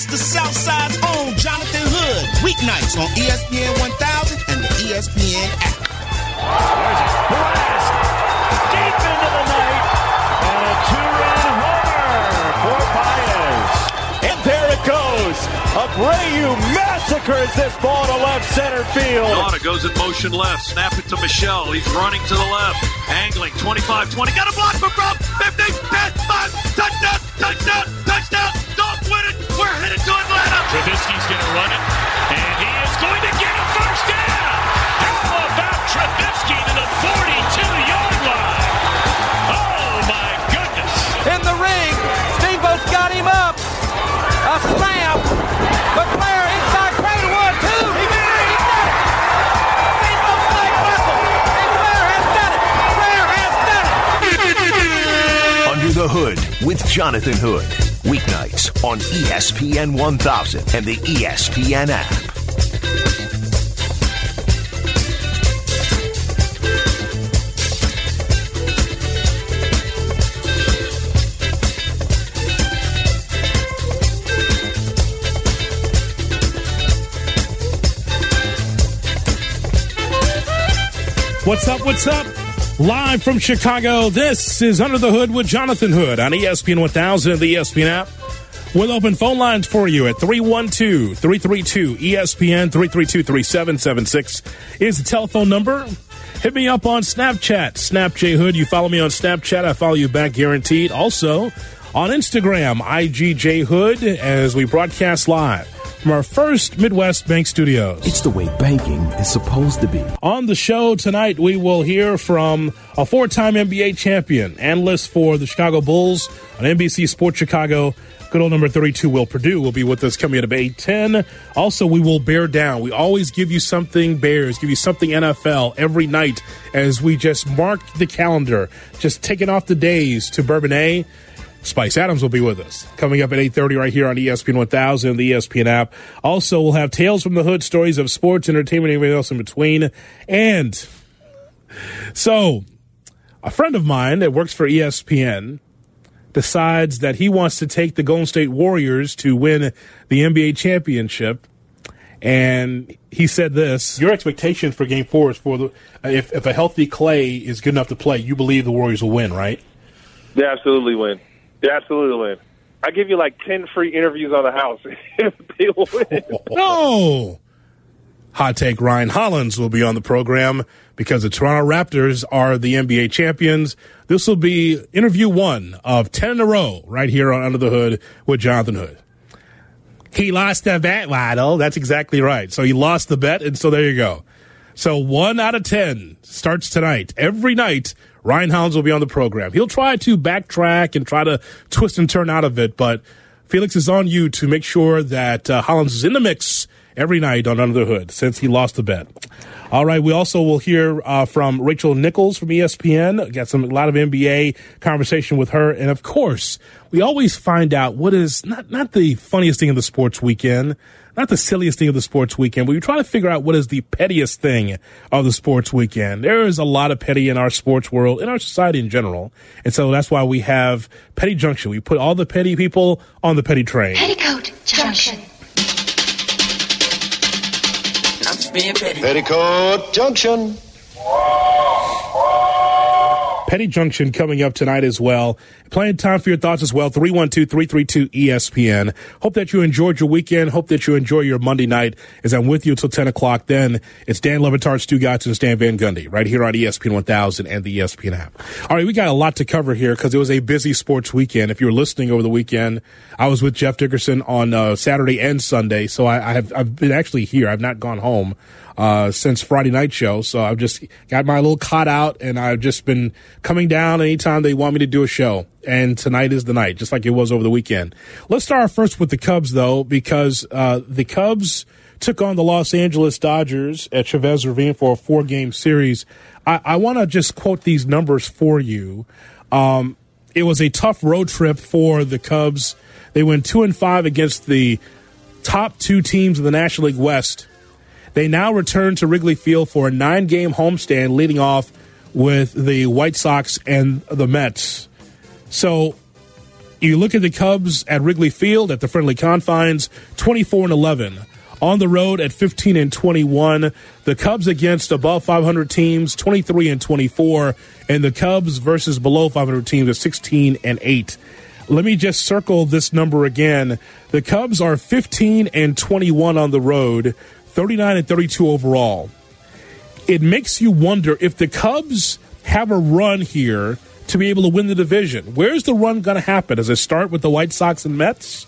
It's the Southside's own Jonathan Hood. Weeknights on ESPN 1000 and the ESPN app. There's it. Blast. Deep into the night. And a two-run homer for Baez. And there it goes. Abreu massacres this ball to left center field. Nauta goes in motion left. Snap it to Michelle. He's running to the left. Angling 25 20. Got a block for Brown. 50, 10, 5. Touchdown, touchdown, touchdown. Headed to Atlanta. Trubisky's going to run it. And he is going to get a first down. How about Trubisky to the 42 yard line? Oh, my goodness. In the ring, Steamboat's got him up. A slam. With Jonathan Hood. Weeknights on ESPN 1000 and the ESPN app. What's up? What's up? Live from Chicago, this is Under the Hood with Jonathan Hood on ESPN 1000 and the ESPN app. We'll open phone lines for you at 312 332 ESPN 332 3776 is the telephone number. Hit me up on Snapchat, Snap J Hood. You follow me on Snapchat, I follow you back guaranteed. Also on Instagram, IGJ Hood, as we broadcast live from our first Midwest Bank Studios. It's the way banking is supposed to be. On the show tonight, we will hear from a four time NBA champion, analyst for the Chicago Bulls on NBC Sports Chicago. Good old number 32, Will Perdue, will be with us coming at 810. Also, we will bear down. We always give you something Bears, give you something NFL every night as we just mark the calendar, just taking off the days to Bourbonnais. Spice Adams will be with us coming up at 8.30 right here on ESPN 1000 the ESPN app. Also, we'll have Tales from the Hood, stories of sports, entertainment, everything else in between. And so, a friend of mine that works for ESPN decides that he wants to take the Golden State Warriors to win the NBA championship. And he said this: Your expectation for Game Four is for the if if a healthy Clay is good enough to play, you believe the Warriors will win, right? They absolutely win. They absolutely. I give you like ten free interviews on the house if they win. No. Hot take Ryan Hollins will be on the program because the Toronto Raptors are the NBA champions. This will be interview one of 10 in a row right here on Under the Hood with Jonathan Hood. He lost the bet, Waddle. That's exactly right. So he lost the bet, and so there you go. So one out of 10 starts tonight. Every night, Ryan Hollins will be on the program. He'll try to backtrack and try to twist and turn out of it, but Felix is on you to make sure that uh, Hollins is in the mix every night on Under the Hood since he lost the bet. All right, we also will hear uh, from Rachel Nichols from ESPN. Got some a lot of NBA conversation with her, and of course, we always find out what is not not the funniest thing of the sports weekend, not the silliest thing of the sports weekend, but we try to figure out what is the pettiest thing of the sports weekend. There is a lot of petty in our sports world, in our society in general, and so that's why we have Petty Junction. We put all the petty people on the petty train. Petticoat Junction. Petticoat Junction. Petty Junction coming up tonight as well. Plenty of time for your thoughts as well. 312-332-ESPN. Hope that you enjoyed your weekend. Hope that you enjoy your Monday night as I'm with you until 10 o'clock. Then it's Dan Le Batard, Stu Gatz, and Stan Van Gundy right here on ESPN 1000 and the ESPN app. All right, we got a lot to cover here because it was a busy sports weekend. If you were listening over the weekend, I was with Jeff Dickerson on uh, Saturday and Sunday. So I, I have, I've been actually here. I've not gone home uh, since Friday night show. So I've just got my little cot out and I've just been coming down anytime they want me to do a show. And tonight is the night, just like it was over the weekend. Let's start first with the Cubs, though, because uh, the Cubs took on the Los Angeles Dodgers at Chavez Ravine for a four game series. I, I want to just quote these numbers for you. Um, it was a tough road trip for the Cubs. They went two and five against the top two teams in the National League West. They now return to Wrigley Field for a nine game homestand, leading off with the White Sox and the Mets. So You look at the Cubs at Wrigley Field at the friendly confines, 24 and 11. On the road at 15 and 21. The Cubs against above 500 teams, 23 and 24. And the Cubs versus below 500 teams at 16 and 8. Let me just circle this number again. The Cubs are 15 and 21 on the road, 39 and 32 overall. It makes you wonder if the Cubs have a run here to be able to win the division. Where's the run going to happen? Does it start with the White Sox and Mets?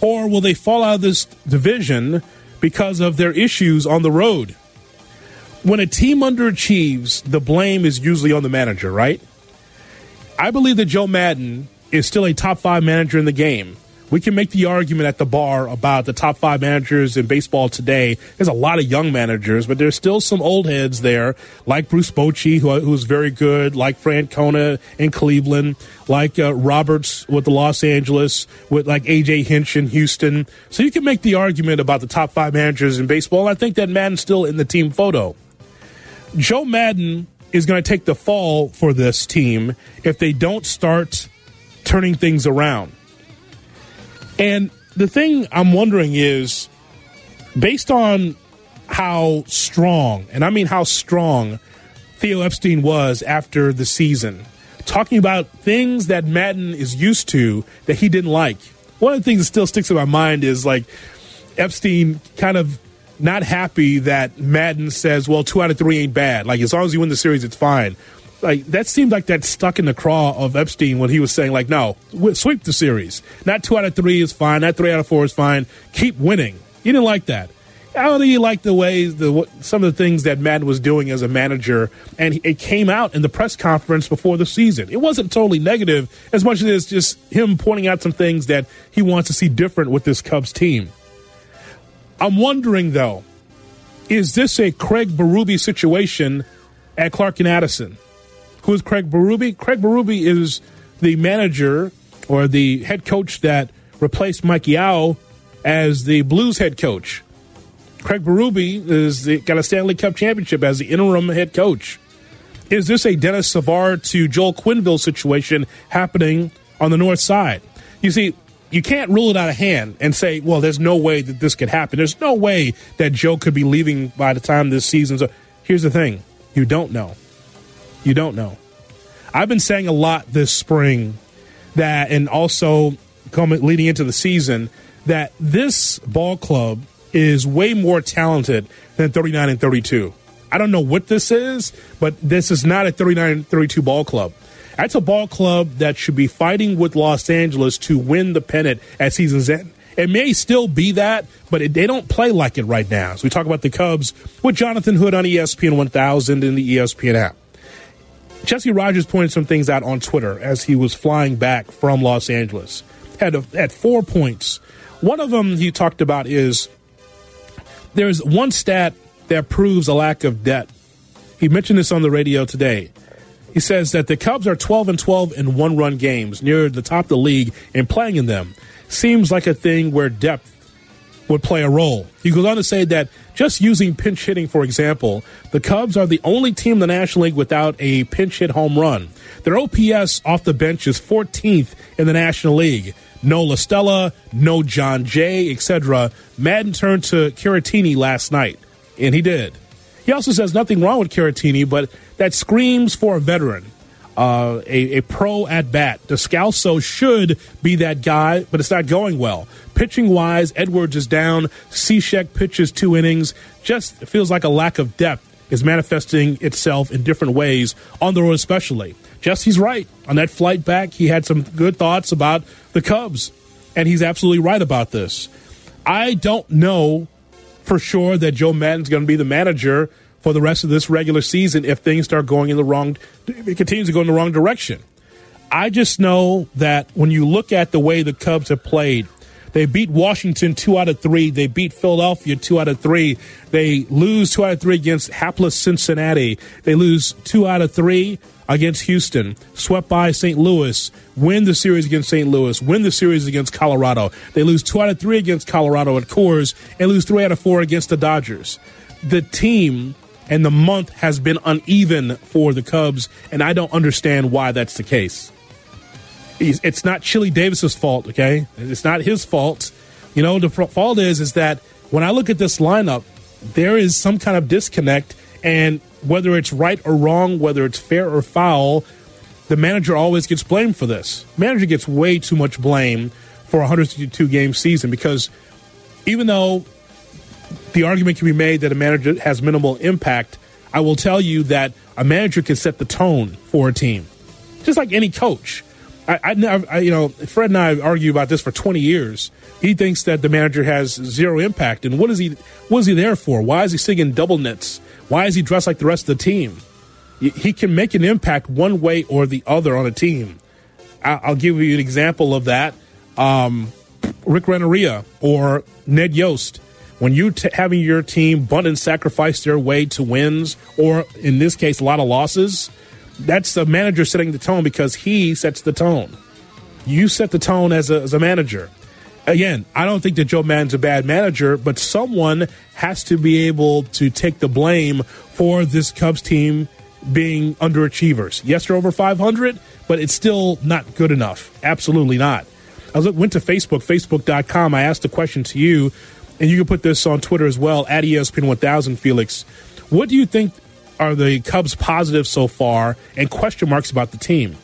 Or will they fall out of this division because of their issues on the road? When a team underachieves, the blame is usually on the manager, right? I believe that Joe Maddon is still a top five manager in the game we can make the argument at the bar about the top five managers in baseball today. There's a lot of young managers, but there's still some old heads there, like Bruce Bochy, who, who's very good, like Francona in Cleveland, like uh, Roberts with the Los Angeles, with like AJ Hinch in Houston. So you can make the argument about the top five managers in baseball. I think that Maddon's still in the team photo. Joe Maddon is going to take the fall for this team if they don't start turning things around. And the thing I'm wondering is based on how strong, and I mean how strong Theo Epstein was after the season, talking about things that Maddon is used to that he didn't like. One of the things that still sticks in my mind is like Epstein kind of not happy that Maddon says, well, two out of three ain't bad. Like, as long as you win the series, it's fine like that seemed like that stuck in the craw of Epstein when he was saying like, no, sweep the series. Not two out of three is fine. Not three out of four is fine. Keep winning. He didn't like that. I don't think he liked the way the some of the things that Matt was doing as a manager, and it came out in the press conference before the season. It wasn't totally negative as much as it's just him pointing out some things that he wants to see different with this Cubs team. I'm wondering though, is this a Craig Berube situation at Clark and Addison? Who is Craig Berube? Craig Berube is the manager or the head coach that replaced Mike Yeo as the Blues head coach. Craig Berube is the, got a Stanley Cup championship as the interim head coach. Is this a Denis Savard to Joel Quenneville situation happening on the north side? You see, you can't rule it out of hand and say, well, there's no way that this could happen. There's no way that Joe could be leaving by the time this season's. Here's the thing you don't know. You don't know. I've been saying a lot this spring that, and also coming leading into the season, that this ball club is way more talented than 39 and 32. I don't know what this is, but this is not a 39 and 32 ball club. That's a ball club that should be fighting with Los Angeles to win the pennant at season's end. It may still be that, but it, they don't play like it right now. So we talk about the Cubs with Jonathan Hood on ESPN 1000 and the ESPN app. Jesse Rogers pointed some things out on Twitter as he was flying back from Los Angeles. Had a, had four points. One of them he talked about is there's one stat that proves a lack of debt. He mentioned this on the radio today. He says that the Cubs are 12 and 12 in one-run games, near the top of the league, and playing in them seems like a thing where depth would play a role. He goes on to say that just using pinch hitting, for example, the Cubs are the only team in the National League without a pinch hit home run. Their OPS off the bench is 14th in the National League. No La Stella, no Jon Jay, etc. Maddon turned to Caratini last night, and he did. He also says nothing wrong with Caratini, but that screams for a veteran uh, a, a, pro at bat. Descalso should be that guy, but it's not going well. Pitching wise, Edwards is down. Cishek pitches two innings. Just feels like a lack of depth is manifesting itself in different ways on the road, especially. Jesse's right. On that flight back, he had some good thoughts about the Cubs, and he's absolutely right about this. I don't know for sure that Joe Maddon's going to be the manager for the rest of this regular season if things start going in the wrong, it continues to go in the wrong direction. I just know that when you look at the way the Cubs have played, they beat Washington two out of three. They beat Philadelphia two out of three. They lose two out of three against hapless Cincinnati. They lose two out of three against Houston. Swept by St. Louis. Win the series against St. Louis. Win the series against Colorado. They lose two out of three against Colorado at Coors and lose three out of four against the Dodgers. The team and the month has been uneven for the Cubs, and I don't understand why that's the case. It's not Chili Davis's fault, okay? It's not his fault. You know, the fault is is that when I look at this lineup, there is some kind of disconnect, and whether it's right or wrong, whether it's fair or foul, the manager always gets blamed for this. Manager gets way too much blame for a 162 game season because even though the argument can be made that a manager has minimal impact, I will tell you that a manager can set the tone for a team, just like any coach. I, I, I, you know, Fred and I argue about this for 20 years. He thinks that the manager has zero impact, and what is he? What is he there for? Why is he singing double knits? Why is he dressed like the rest of the team? He can make an impact one way or the other on a team. I'll give you an example of that. Um, Rick Renteria or Ned Yost. When you t- having your team bunt and sacrifice their way to wins, or in this case, a lot of losses, that's the manager setting the tone because he sets the tone. You set the tone as a, as a manager. Again, I don't think that Joe Maddon's a bad manager, but someone has to be able to take the blame for this Cubs team being underachievers. Yes, they're over 500, but it's still not good enough. Absolutely not. I went to Facebook, facebook.com. I asked the question to you, and you can put this on Twitter as well, at ESPN1000, Felix. What do you think are the Cubs' positives so far and question marks about the team?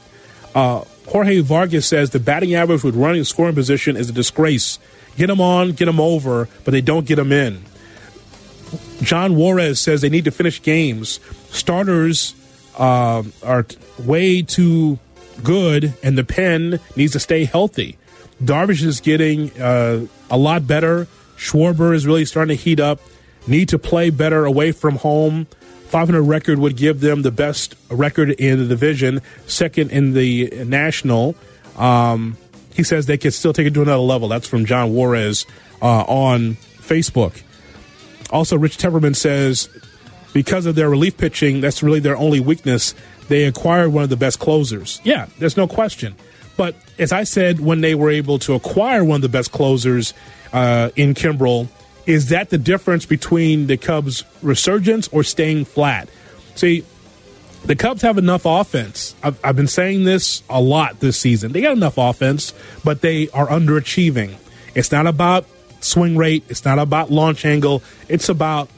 Uh, Jorge Vargas says the batting average with running scoring position is a disgrace. Get them on, get them over, but they don't get them in. John Juarez says they need to finish games. Starters uh, are way too good, and the pen needs to stay healthy. Darvish is getting uh, a lot better. Schwarber is really starting to heat up. Need to play better away from home. 500 record would give them the best record in the division, second in the national. Um, he says they could still take it to another level. That's from John Juarez uh, on Facebook. Also, Rich Temperman says because of their relief pitching, that's really their only weakness. They acquired one of the best closers. Yeah, there's no question. But as I said, when they were able to acquire one of the best closers uh, in Kimbrel, is that the difference between the Cubs' resurgence or staying flat? See, the Cubs have enough offense. I've, I've, been saying this a lot this season. They got enough offense, but they are underachieving. It's not about swing rate, it's not about launch angle, it's about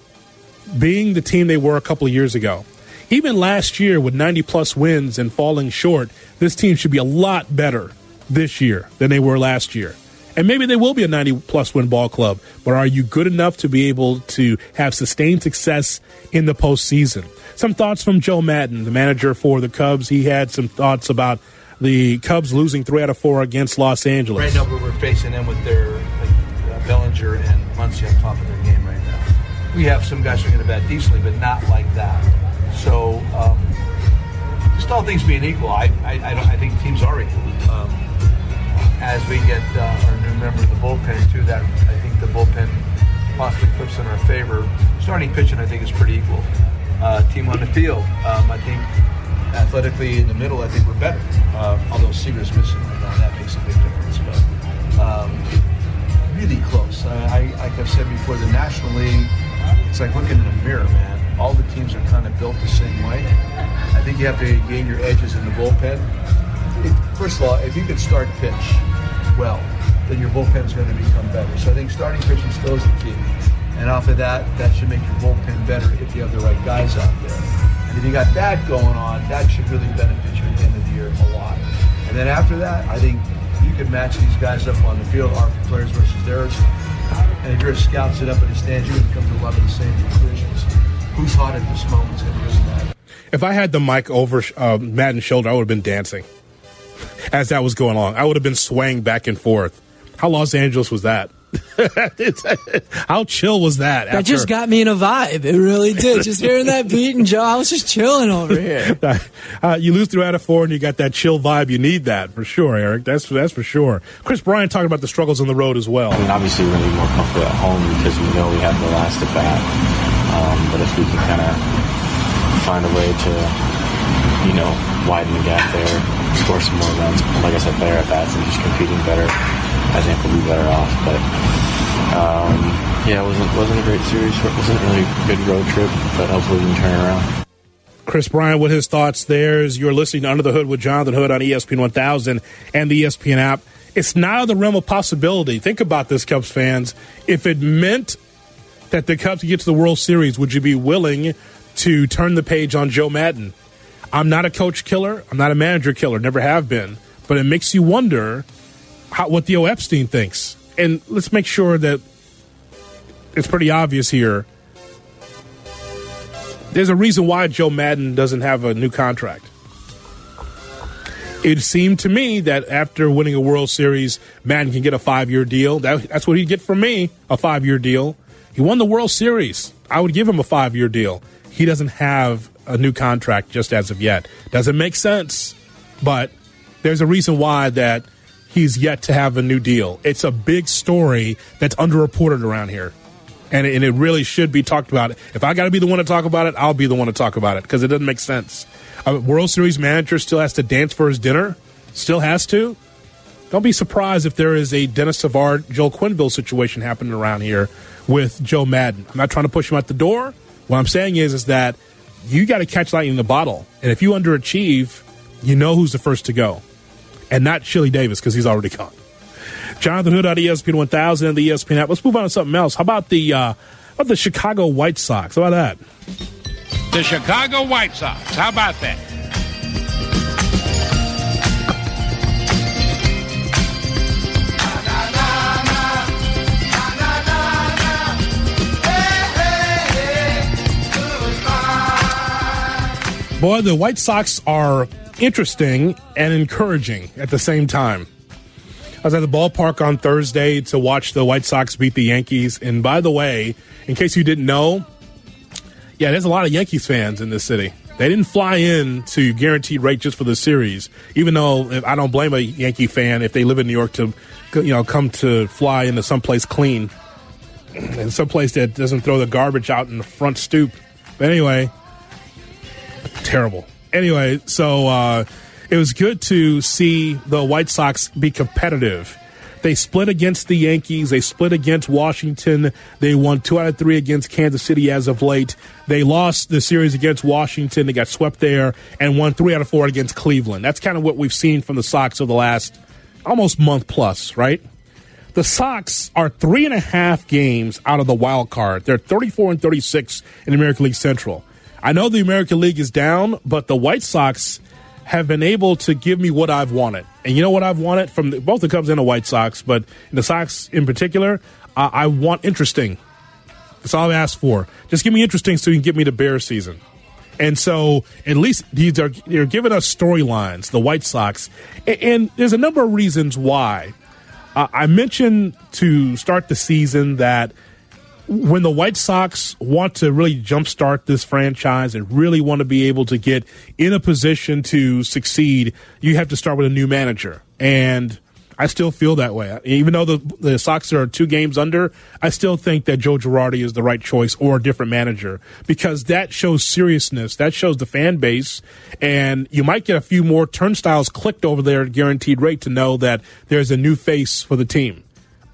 being the team they were a couple of years ago. Even last year, with 90 plus wins and falling short, this team should be a lot better this year than they were last year. And maybe they will be a 90 plus win ball club, but are you good enough to be able to have sustained success in the postseason? Some thoughts from Joe Maddon, the manager for the Cubs. He had some thoughts about the Cubs losing three out of four against Los Angeles. Right now, we're facing them with their like, Bellinger and Muncy on top of their game right now. We have some guys who are going to bat decently, but not like that. So, um, just all things being equal, I, I, I, don't, I think teams are equal. Um, as we get uh, our new member of the bullpen too, that I think the bullpen possibly flips in our favor. Starting pitching, I think, is pretty equal. Uh, team on the field, um, I think athletically in the middle, I think we're better. Uh, although Seager's missing right now, that makes a big difference. But um, really close. Uh, I, like I've said before, the National League, it's like looking in a mirror, man. All the teams are kind of built the same way. I think you have to gain your edges in the bullpen first of all, if you can start pitch well, then your bullpen is going to become better. So I think starting pitching still is the key. And off of that, that should make your bullpen better if you have the right guys out there. And if you got that going on, that should really benefit you at the end of the year a lot. And then after that, I think you can match these guys up on the field, our players versus theirs. And if you're a scout sit up in the stands, you can come to lot of the same conclusions. Who's hot at this moment to really matter. If I had the mic over uh, Maddon's shoulder, I would have been dancing as that was going on. I would have been swaying back and forth. How Los Angeles was that? How chill was that? That just got me in a vibe. It really did. just hearing that beat and Joe, I was just chilling over here. uh, you lose three out of four, and you got that chill vibe. You need that for sure, Eric. That's that's for sure. Kris Bryant talking about the struggles on the road as well. I mean, obviously, we're going to be more comfortable at home because we know we have the last at bat. Um, but if we can kind of find a way to, you know, widen the gap there, score some more runs. Like I said, better at bats and just competing better. I think we'll be better off. But um, yeah, it wasn't wasn't a great series. It wasn't really a good road trip, but hopefully we can turn around. Kris Bryant with his thoughts. There's you're listening to Under the Hood with Jonathan Hood on ESPN 1000 and the ESPN app. It's not of the realm of possibility. Think about this, Cubs fans. If it meant that the Cubs get to the World Series, would you be willing to turn the page on Joe Maddon? I'm not a coach killer. I'm not a manager killer. Never have been. But it makes you wonder how, what Theo Epstein thinks. And let's make sure that it's pretty obvious here. There's a reason why Joe Maddon doesn't have a new contract. It seemed to me that after winning a World Series, Maddon can get a five year deal. That, that's what he'd get from me a five year deal. He won the World Series. I would give him a five year deal. He doesn't have a new contract just as of yet. Doesn't make sense, but there's a reason why that he's yet to have a new deal. It's a big story that's underreported around here. And it, really should be talked about. If I got to be the one to talk about it, I'll be the one to talk about it because it doesn't make sense. A World Series manager still has to dance for his dinner, still has to. Don't be surprised if there is a Denis Savard, Joel Quenneville situation happening around here with Joe Maddon. I'm not trying to push him out the door. What I'm saying is, is that you got to catch lightning in the bottle, and if you underachieve, you know who's the first to go, and not Chili Davis because he's already gone. Jonathan Hood on ESPN 1000 and the ESPN app. Let's move on to something else. How about the uh, how about the Chicago White Sox? How about that? The Chicago White Sox. How about that? Boy, the White Sox are interesting and encouraging at the same time. I was at the ballpark on Thursday to watch the White Sox beat the Yankees. And by the way, in case you didn't know, yeah, there's a lot of Yankees fans in this city. They didn't fly in to guaranteed rate just for the series, even though I don't blame a Yankee fan if they live in New York to, you know, come to fly into someplace clean and someplace that doesn't throw the garbage out in the front stoop. But anyway, terrible. Anyway, so uh, it was good to see the White Sox be competitive. They split against the Yankees. They split against Washington. They won two out of three against Kansas City as of late. They lost the series against Washington. They got swept there and won three out of four against Cleveland. That's kind of what we've seen from the Sox over the last almost month plus, right? The Sox are three and a half games out of the wild card. They're 34 and 36 in the American League Central. I know the American League is down, but the White Sox have been able to give me what I've wanted. And you know what I've wanted from the, both the Cubs and the White Sox, but the Sox in particular, uh, I want interesting. That's all I've asked for. Just give me interesting so you can get me to Bear season. And so at least these are they're giving us storylines, the White Sox. And, and there's a number of reasons why. Uh, I mentioned to start the season that when the White Sox want to really jumpstart this franchise and really want to be able to get in a position to succeed, you have to start with a new manager. And I still feel that way. Even though the, the Sox are two games under, I still think that Joe Girardi is the right choice or a different manager because that shows seriousness. That shows the fan base. And you might get a few more turnstiles clicked over there at guaranteed rate to know that there's a new face for the team.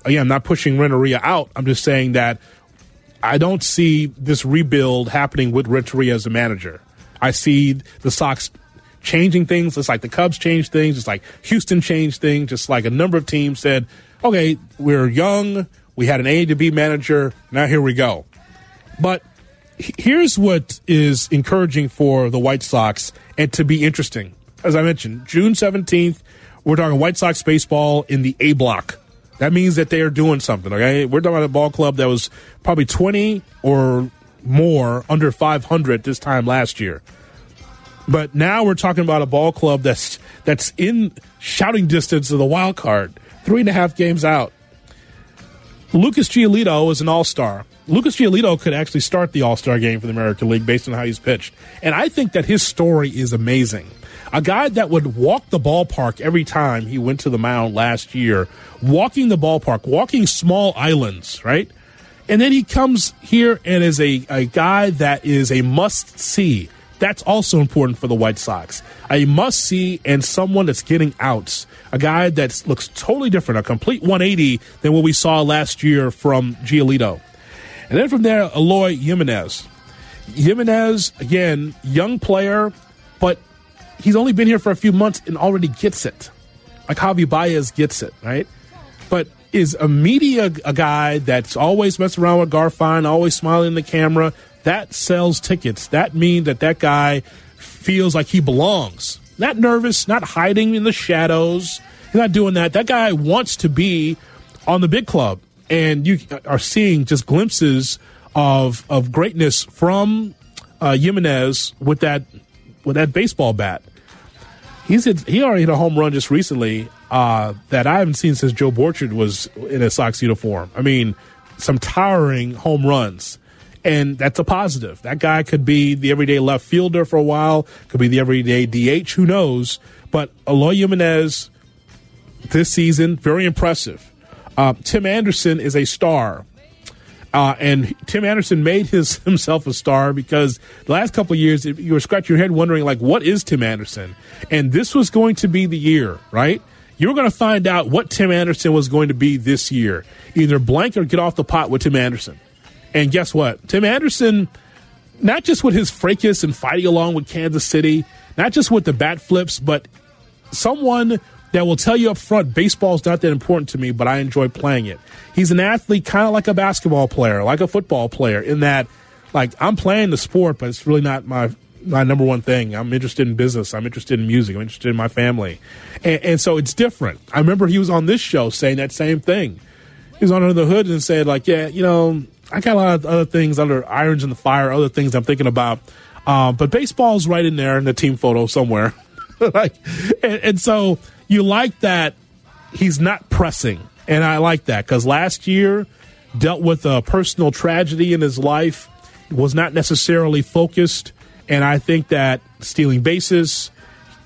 Again, I'm not pushing Renteria out. I'm just saying that I don't see this rebuild happening with Renteria as a manager. I see the Sox changing things, just like the Cubs changed things, just like Houston changed things, just like a number of teams said, okay, we're young, we had an A to B manager, now here we go. But here's what is encouraging for the White Sox and to be interesting. As I mentioned, June 17th, we're talking White Sox baseball in the A block. That means that they are doing something. Okay, we're talking about a ball club that was probably twenty or more under five hundred this time last year. But now we're talking about a ball club that's that's in shouting distance of the wild card, three and a half games out. Lucas Giolito is an all star. Lucas Giolito could actually start the all star game for the American League based on how he's pitched. And I think that his story is amazing. A guy that would walk the ballpark every time he went to the mound last year, walking the ballpark, walking small islands, right? And then he comes here and is a, a guy that is a must see. That's also important for the White Sox. A must see and someone that's getting outs. A guy that looks totally different, a complete 180 than what we saw last year from Giolito. And then from there, Eloy Jimenez. Jimenez, again, young player, he's only been here for a few months and already gets it. Like Javi Baez gets it, right? But is a media a guy that's always messing around with Garfine, always smiling in the camera? That sells tickets. That means that that guy feels like he belongs. Not nervous, not hiding in the shadows. He's not doing that. That guy wants to be on the big club. And you are seeing just glimpses of of greatness from uh, Jimenez with that with that baseball bat. He's hit, he already hit a home run just recently uh, that I haven't seen since Joe Borchard was in a Sox uniform. I mean, some towering home runs. And that's a positive. That guy could be the everyday left fielder for a while, could be the everyday DH, who knows? But Eloy Jimenez this season, very impressive. Uh, Tim Anderson is a star. Uh, and Tim Anderson made his himself a star because the last couple of years you were scratching your head wondering like what is Tim Anderson, and this was going to be the year, right? You were going to find out what Tim Anderson was going to be this year, either blank or get off the pot with Tim Anderson. And guess what? Tim Anderson, not just with his fracas and fighting along with Kansas City, not just with the bat flips, but someone that will tell you up front baseball's not that important to me, but I enjoy playing it. He's an athlete kind of like a basketball player, like a football player, in that like I'm playing the sport, but it's really not my my number one thing. I'm interested in business. I'm interested in music. I'm interested in my family. And, and so it's different. I remember he was on this show saying that same thing. He was on Under the Hood and said, like, yeah, you know, I got a lot of other things under irons in the fire, other things I'm thinking about. Uh, but baseball's right in there in the team photo somewhere. like, and, and so you like that he's not pressing. And I like that because last year dealt with a personal tragedy in his life, was not necessarily focused. And I think that stealing bases,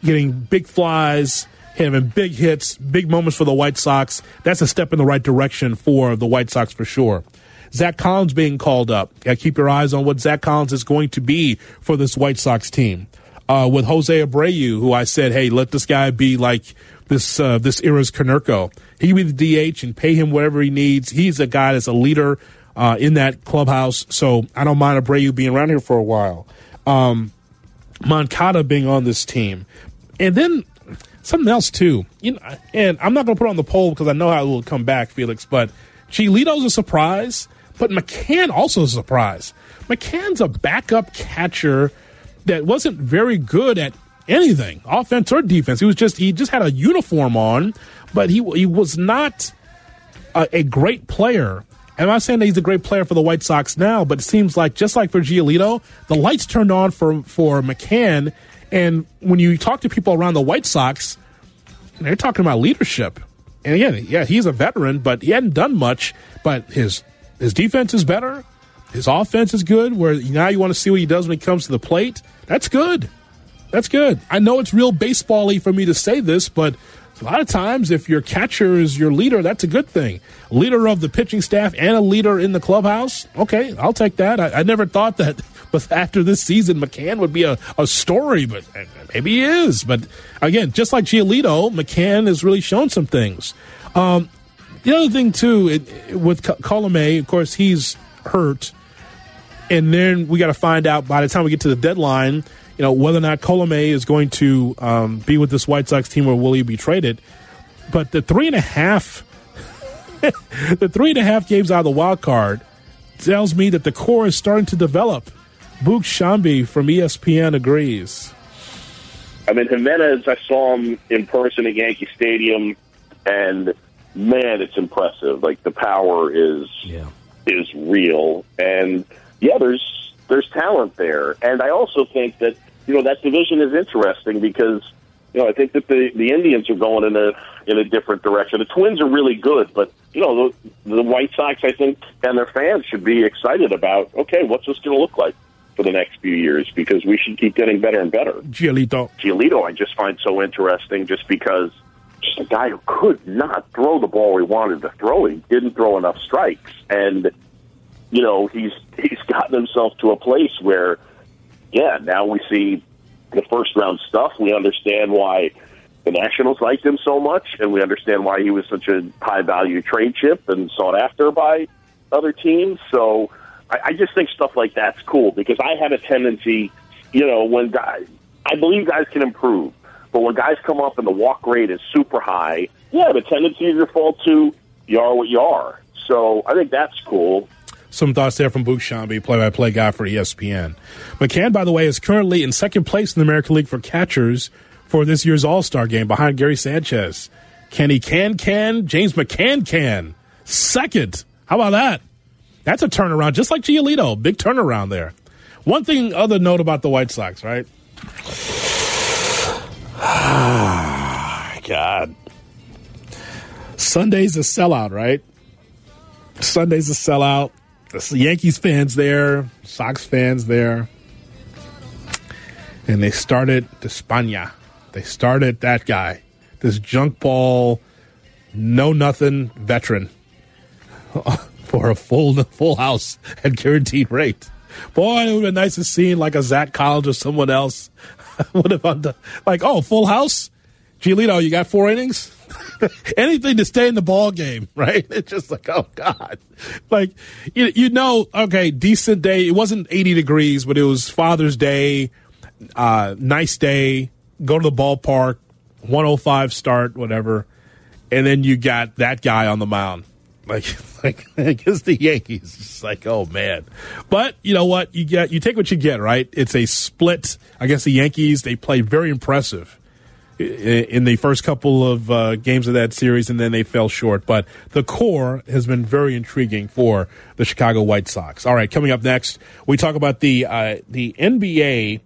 getting big flies, having big hits, big moments for the White Sox, that's a step in the right direction for the White Sox for sure. Zack Collins being called up. Keep your eyes on what Zack Collins is going to be for this White Sox team. Uh, with Jose Abreu, who I said, hey, let this guy be like this uh, this era's Konerko. He be the DH and pay him whatever he needs. He's a guy that's a leader uh, in that clubhouse. So I don't mind Abreu being around here for a while. Um, Moncada being on this team, and then something else too. You know, and I'm not going to put on the poll because I know how it will come back, Felix. But Giolito's a surprise, but McCann also a surprise. McCann's a backup catcher that wasn't very good at anything, offense or defense. He was just he just had a uniform on, but he he was not a, a great player. I'm not saying that he's a great player for the White Sox now, but it seems like just like for Giolito, the lights turned on for for McCann. And when you talk to people around the White Sox, they're talking about leadership. And again, yeah, he's a veteran, but he hadn't done much. But his his defense is better. His offense is good. Where now you want to see what he does when he comes to the plate. That's good. That's good. I know it's real baseball-y for me to say this, but a lot of times if your catcher is your leader, that's a good thing. Leader of the pitching staff and a leader in the clubhouse. Okay, I'll take that. I, I never thought that but after this season, McCann would be a, a story, but maybe he is. But again, just like Giolito, McCann has really shown some things. Um, the other thing, too, it, with Colome, of course, he's hurt. And then we got to find out by the time we get to the deadline – you know, whether or not Colome is going to um, be with this White Sox team or will he be traded. But the three and a half, the three and a half games out of the wild card tells me that the core is starting to develop. Boog Sciambi from ESPN agrees. I mean, Jimenez, I saw him in person at Yankee Stadium, and man, it's impressive. Like the power is yeah. is real, and yeah, there's there's talent there, and I also think that you know that division is interesting because you know I think that the the Indians are going in a in a different direction. The Twins are really good, but you know the, the White Sox I think and their fans should be excited about. Okay, what's this going to look like? For the next few years, because we should keep getting better and better. Giolito, Giolito, I just find so interesting, just because just a guy who could not throw the ball he wanted to throw. He didn't throw enough strikes, and you know he's he's gotten himself to a place where yeah, now we see the first round stuff. We understand why the Nationals liked him so much, and we understand why he was such a high value trade chip and sought after by other teams. So, I, I just think stuff like that's cool because I have a tendency, you know, when guys, I believe guys can improve, but when guys come up and the walk rate is super high, yeah, the tendency is to default to you are what you are. So I think that's cool. Some thoughts there from Boog Sciambi, play-by-play guy for ESPN. McCann, by the way, is currently in second place in the American League for catchers for this year's All-Star game behind Gary Sanchez. Kenny Can Can, James McCann Can, second. How about that? That's a turnaround, just like Giolito. Big turnaround there. One thing, other note about the White Sox, right? God. Sunday's a sellout, right? Sunday's a sellout. The Yankees fans there, Sox fans there. And they started Despania. They started that guy, this junk ball, no nothing veteran for a full full house at guaranteed rate. Boy, it would have been nice to see like a Zack Collins or someone else. would have done like, oh, full house? Giolito, you got four innings? Anything to stay in the ball game, right? It's just like, oh God. Like you, you know, okay, decent day. It wasn't 80 degrees, but it was Father's Day, uh, nice day, go to the ballpark, 105 start, whatever. And then you got that guy on the mound. Like, like against the Yankees. It's like, oh man. But you know what? You get, you take what you get, right? It's a split against the Yankees. They play very impressive in the first couple of uh, games of that series, and then they fell short. But the core has been very intriguing for the Chicago White Sox. All right, coming up next, we talk about the uh, the NBA.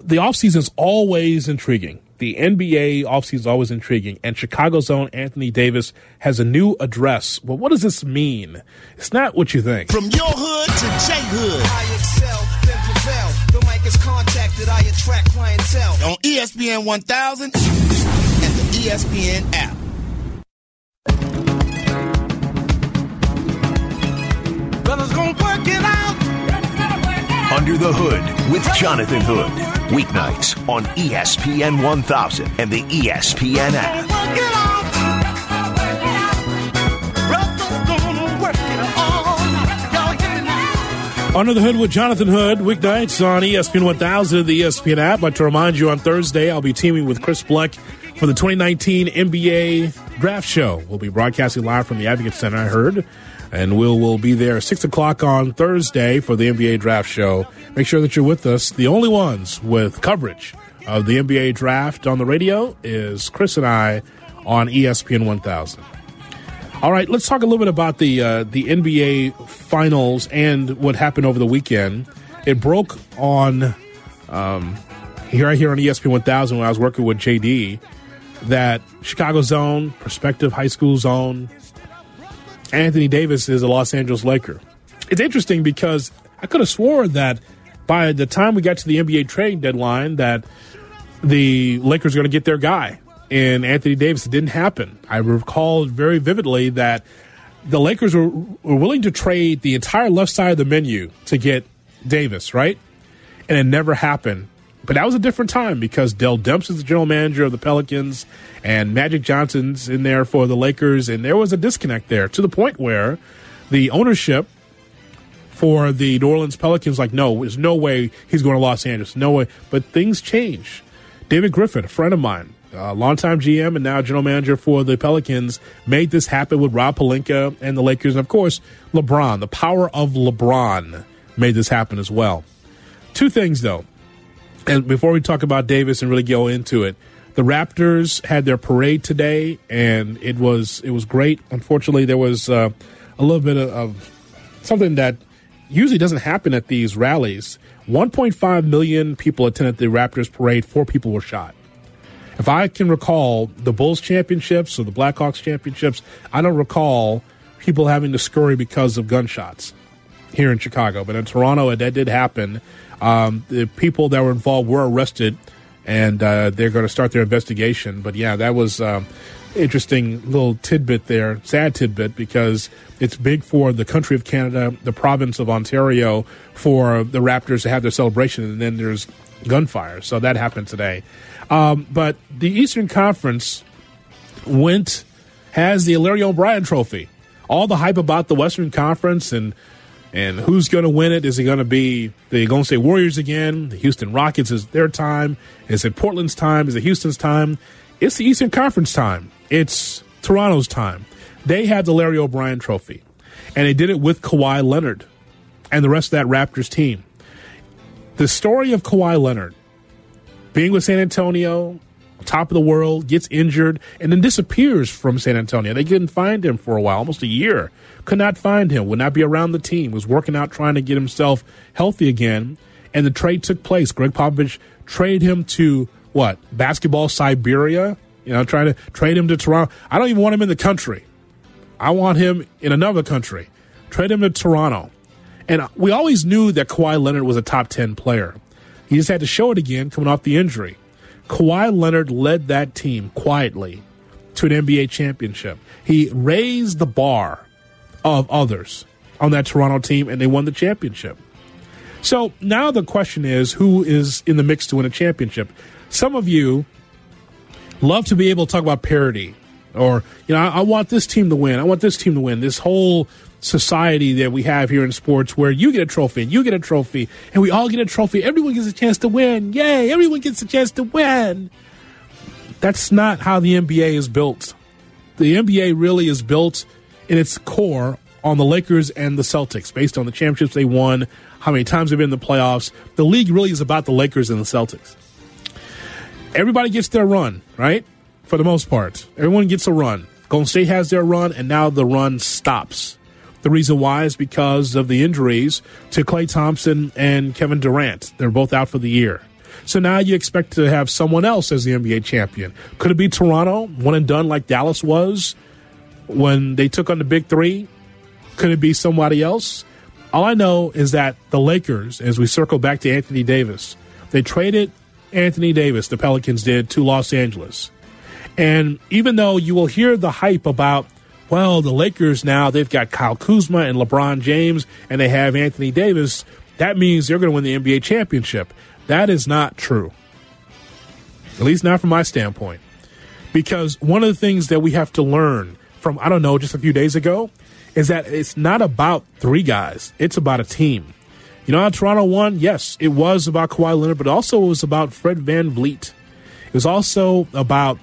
The offseason is always intriguing. The NBA offseason is always intriguing, and Chicago's own Anthony Davis has a new address. Well, what does this mean? It's not what you think. From your hood to J Hood. Contacted, attract clientele. On ESPN 1000 and the ESPN app. Brothers gonna work it out. Under the Hood with Jonathan Hood. Weeknights on ESPN 1000 and the ESPN app. Under the Hood with Jonathan Hood, weeknights on ESPN 1000, the ESPN app. I'd to remind you on Thursday, I'll be teaming with Chris Bleck for the 2019 NBA Draft Show. We'll be broadcasting live from the Advocate Center, I heard. And we'll, we'll be there 6 o'clock on Thursday for the NBA Draft Show. Make sure that you're with us. The only ones with coverage of the NBA Draft on the radio is Chris and I on ESPN 1000. All right, let's talk a little bit about the uh, the NBA Finals and what happened over the weekend. It broke on um, here right here on ESPN 1000 when I was working with JD that Chicago Zone, prospective high school zone, Anthony Davis is a Los Angeles Laker. It's interesting because I could have sworn that by the time we got to the NBA trading deadline that the Lakers are going to get their guy. And Anthony Davis, didn't happen. I recall very vividly that the Lakers were, were willing to trade the entire left side of the menu to get Davis, right? And it never happened. But that was a different time because Dell Demps is the general manager of the Pelicans and Magic Johnson's in there for the Lakers. And there was a disconnect there to the point where the ownership for the New Orleans Pelicans, like, no, there's no way he's going to Los Angeles. No way. But things change. David Griffin, a friend of mine, a longtime GM and now general manager for the Pelicans, made this happen with Rob Pelinka and the Lakers. And of course, LeBron, the power of LeBron made this happen as well. Two things, though. And before we talk about Davis and really go into it, the Raptors had their parade today, and it was it was great. Unfortunately, there was uh, a little bit of, of something that usually doesn't happen at these rallies. 1.5 million people attended the Raptors parade. Four people were shot. If I can recall the Bulls championships or the Blackhawks championships, I don't recall people having to scurry because of gunshots here in Chicago. But in Toronto, that did happen. Um, the people that were involved were arrested, and uh, they're going to start their investigation. But yeah, that was um, interesting little tidbit there, sad tidbit because it's big for the country of Canada, the province of Ontario, for the Raptors to have their celebration, and then there's gunfire. So that happened today. Um, but the Eastern Conference went has the Larry O'Brien Trophy. All the hype about the Western Conference and And who's going to win it? Is it going to be the Golden State Warriors again? The Houston Rockets is their time? Is it Portland's time? Is it Houston's time? It's the Eastern Conference time. It's Toronto's time. They had the Larry O'Brien Trophy, and they did it with Kawhi Leonard and the rest of that Raptors team. The story of Kawhi Leonard being with San Antonio, top of the world, gets injured, and then disappears from San Antonio. They couldn't find him for a while, almost a year. Could not find him, would not be around the team, was working out trying to get himself healthy again. And the trade took place. Gregg Popovich traded him to what? Basketball Siberia? You know, trying to trade him to Toronto. I don't even want him in the country. I want him in another country. Trade him to Toronto. And we always knew that Kawhi Leonard was a top 10 player. He just had to show it again coming off the injury. Kawhi Leonard led that team quietly to an NBA championship. He raised the bar of others on that Toronto team, and they won the championship. So now the question is who is in the mix to win a championship? Some of you love to be able to talk about parity, or, you know, I, I want this team to win. I want this team to win. This whole society that we have here in sports where you get a trophy and you get a trophy and we all get a trophy. Everyone gets a chance to win. Yay, everyone gets a chance to win. That's not how the NBA is built. The NBA really is built in its core on the Lakers and the Celtics based on the championships they won, how many times they've been in the playoffs. The league really is about the Lakers and the Celtics. Everybody gets their run, right? For the most part, everyone gets a run. Golden State has their run, and now the run stops. The reason why is because of the injuries to Klay Thompson and Kevin Durant. They're both out for the year. So now you expect to have someone else as the NBA champion. Could it be Toronto, one and done like Dallas was when they took on the Big Three? Could it be somebody else? All I know is that the Lakers, as we circle back to Anthony Davis, they traded Anthony Davis, the Pelicans did, to Los Angeles. And even though you will hear the hype about, well, the Lakers now, they've got Kyle Kuzma and LeBron James, and they have Anthony Davis, that means they're going to win the NBA championship. That is not true. At least not from my standpoint. Because one of the things that we have to learn from, I don't know, just a few days ago, is that it's not about three guys, it's about a team. You know how Toronto won? Yes, it was about Kawhi Leonard, but also it was about Fred VanVleet. It was also about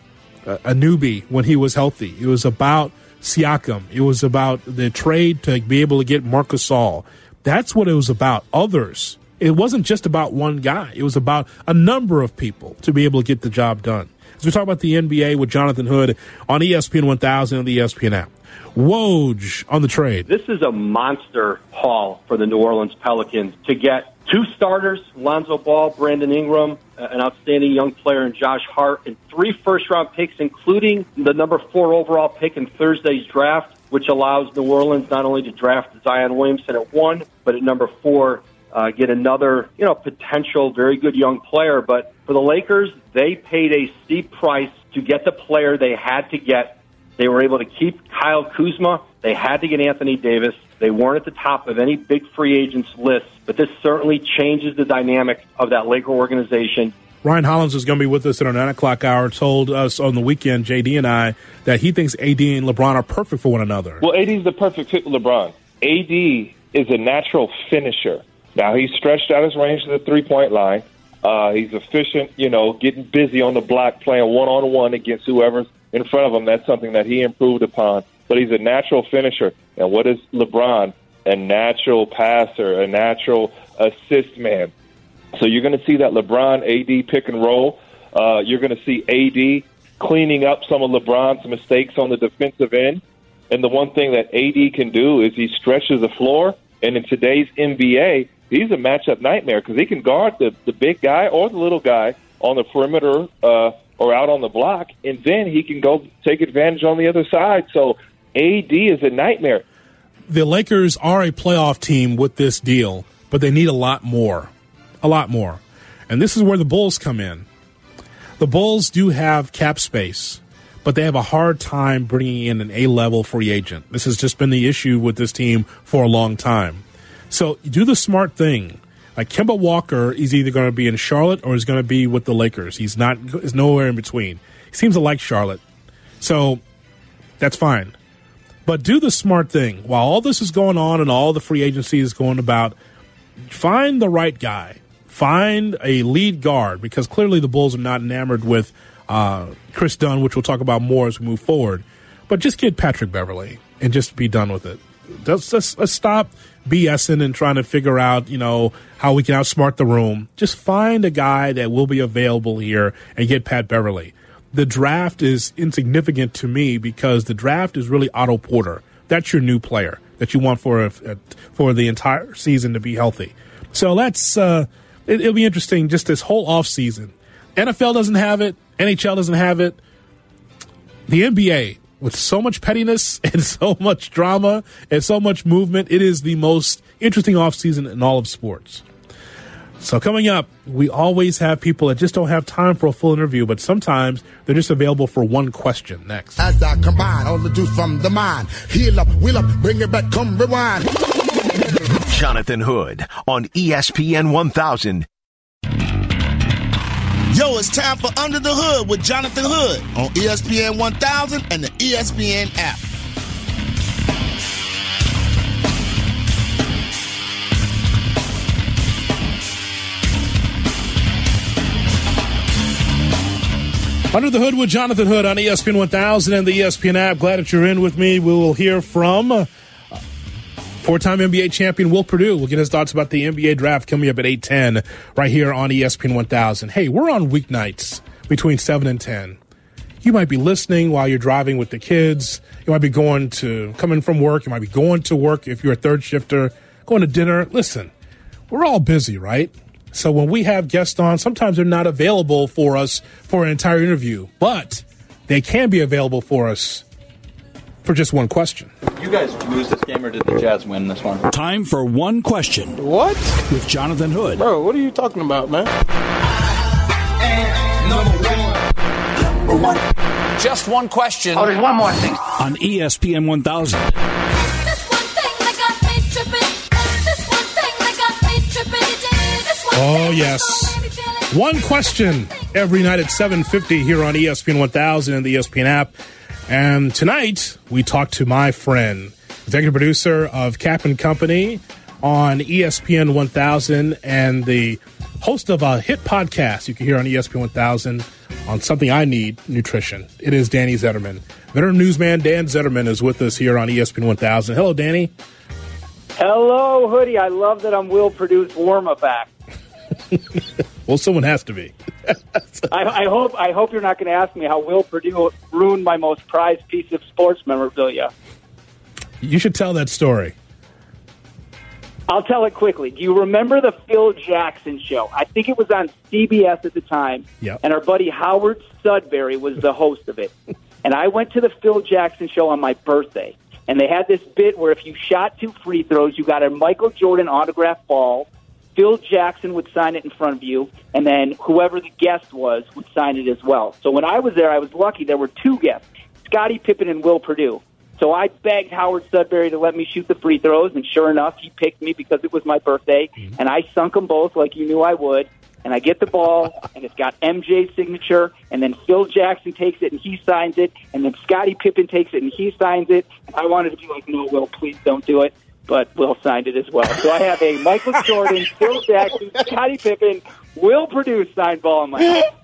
a, Anunoby when he was healthy. It was about Siakam. It was about the trade to be able to get Marc Gasol. That's what it was about. Others. It wasn't just about one guy. It was about a number of people to be able to get the job done. As we talk about the NBA with Jonathan Hood on ESPN 1000 and the ESPN app. Woj on the trade. This is a monster haul for the New Orleans Pelicans to get two starters, Lonzo Ball, Brandon Ingram, an outstanding young player, and Josh Hart, and three first round picks, including the number four overall pick in Thursday's draft, which allows New Orleans not only to draft Zion Williamson at one, but at number four, uh, get another, you know, potential very good young player. But for the Lakers, they paid a steep price to get the player they had to get. They were able to keep Kyle Kuzma. They had to get Anthony Davis. They weren't at the top of any big free agents list, but this certainly changes the dynamic of that Laker organization. Ryan Hollins is going to be with us in our 9 o'clock hour. Told us on the weekend, JD and I, that he thinks AD and LeBron are perfect for one another. Well, AD is the perfect fit with LeBron. AD is a natural finisher. Now, he's stretched out his range to the three point line. Uh, he's efficient, you know, getting busy on the block, playing one on one against whoever's in front of him. That's something that he improved upon. But he's a natural finisher. And what is LeBron? A natural passer, a natural assist man. So you're going to see that LeBron AD pick and roll. Uh, you're going to see AD cleaning up some of LeBron's mistakes on the defensive end. And the one thing that AD can do is he stretches the floor. And in today's NBA, he's a matchup nightmare because he can guard the, the big guy or the little guy on the perimeter uh, or out on the block, and then he can go take advantage on the other side. So AD is a nightmare. The Lakers are a playoff team with this deal, but they need a lot more. A lot more. And this is where the Bulls come in. The Bulls do have cap space, but they have a hard time bringing in an A level free agent. This has just been the issue with this team for a long time. So do the smart thing. Like Kemba Walker is either going to be in Charlotte or is going to be with the Lakers. He's not. Is nowhere in between. He seems to like Charlotte, so that's fine. But do the smart thing. While all this is going on and all the free agency is going about, find the right guy. Find a lead guard because clearly the Bulls are not enamored with uh, Kris Dunn, which we'll talk about more as we move forward. But just get Patrick Beverley and just be done with it. Let's, let's, let's stop BSing and trying to figure out, you know, how we can outsmart the room. Just find a guy that will be available here and get Pat Beverley. The draft is insignificant to me because the draft is really Otto Porter. That's your new player that you want for a, for the entire season to be healthy. So that's uh, it, it'll be interesting. Just this whole off season, NFL doesn't have it, NHL doesn't have it. The NBA with so much pettiness and so much drama and so much movement, it is the most interesting offseason in all of sports. So coming up, we always have people that just don't have time for a full interview, but sometimes they're just available for one question. Next. As I combine all the juice from the mind, heal up, wheel up, bring it back, come rewind. Jonathan Hood on ESPN 1000. Yo, it's time for Under the Hood with Jonathan Hood on ESPN 1000 and the ESPN app. Under the Hood with Jonathan Hood on ESPN 1000 and the ESPN app. Glad that you're in with me. We will hear from uh, four-time NBA champion Will Perdue. We'll get his thoughts about the NBA draft coming up at 8:10 right here on ESPN 1000. Hey, we're on weeknights between 7 and 10. You might be listening while you're driving with the kids. You might be going to coming from work. You might be going to work if you're a third shifter, going to dinner. Listen, we're all busy, right? So when we have guests on, sometimes they're not available for us for an entire interview, but they can be available for us for just one question. You guys lose this game or did the Jazz win this one? Time for one question. What? With Jonathan Hood. Bro, what are you talking about, man? Just one question. Oh, there's one more thing. On ESPN 1000. Oh yes. One question every night at 7:50 here on ESPN 1000 and the ESPN app. And tonight we talk to my friend, executive producer of Kap and Company on ESPN 1000 and the host of a hit podcast you can hear on ESPN 1000 on something I need, nutrition. It is Danny Zuckerman. Veteran newsman Dan Zuckerman is with us here on ESPN 1000. Hello, Danny. Hello, Hoodie. I love that I'm Will Perdue's warm up act. Well, someone has to be. I, I hope I hope you're not going to ask me how Will Perdue ruined my most prized piece of sports memorabilia. You should tell that story. I'll tell it quickly. Do you remember the Phil Jackson show? I think it was on CBS at the time. Yep. And our buddy Howard Sudberry was the host of it. And I went to the Phil Jackson show on my birthday. And they had this bit where if you shot two free throws, you got a Michael Jordan autograph ball. Phil Jackson would sign it in front of you, and then whoever the guest was would sign it as well. So when I was there, I was lucky. There were two guests, Scottie Pippen and Will Perdue. So I begged Howard Sudberry to let me shoot the free throws, and sure enough, he picked me because it was my birthday, mm-hmm. and I sunk them both like you knew I would. And I get the ball, and it's got MJ's signature, and then Phil Jackson takes it and he signs it, and then Scottie Pippen takes it and he signs it. And I wanted to be like, no, Will, please don't do it. But Will signed it as well. So I have a Michael Jordan, Phil Jackson, oh Scottie Pippen, Will Perdue signed ball in my house.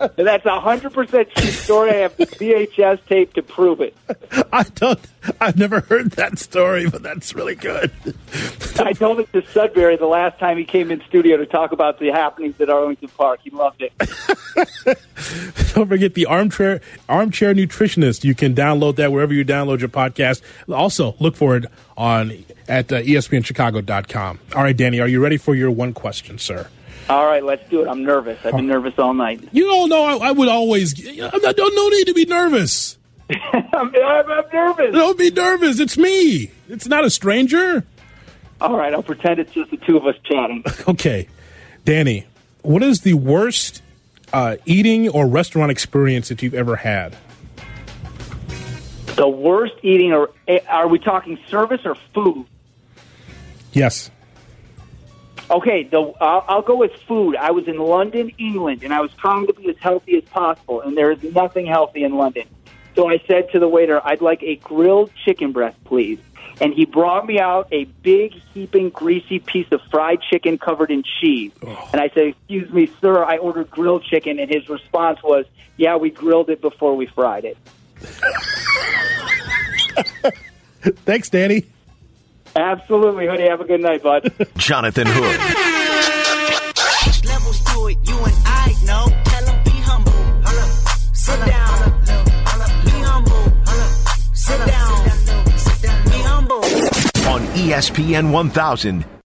And that's a hundred percent true story. I have the VHS tape to prove it. I don't. I've never heard that story, but that's really good. I told it to Sudberry the last time he came in studio to talk about the happenings at Arlington Park. He loved it. Don't forget the armchair armchair nutritionist. You can download that wherever you download your podcast. Also, look for it on at uh, espnchicago.com. All right, Danny, are you ready for your one question, sir? All right, let's do it. I'm nervous. I've been nervous all night. You all know I, I would always. I don't no need to be nervous. I'm, I'm nervous. Don't be nervous. It's me. It's not a stranger. All right, I'll pretend it's just the two of us chatting. Okay, Danny, what is the worst uh, eating or restaurant experience that you've ever had? The worst eating, or eh, are we talking service or food? Yes. Okay, the, I'll, I'll go with food. I was in London, England, and I was trying to be as healthy as possible, and there is nothing healthy in London. So I said to the waiter, I'd like a grilled chicken breast, please. And he brought me out a big, heaping, greasy piece of fried chicken covered in cheese. And I said, Excuse me, sir, I ordered grilled chicken. And his response was, Yeah, we grilled it before we fried it. Thanks, Danny. Absolutely, Hoodie. Have a good night, bud. Jonathan Hood. Levels to it, you and I know. Tell 'em be humble. Sit down. Be humble. Sit down. Be humble. On ESPN 1000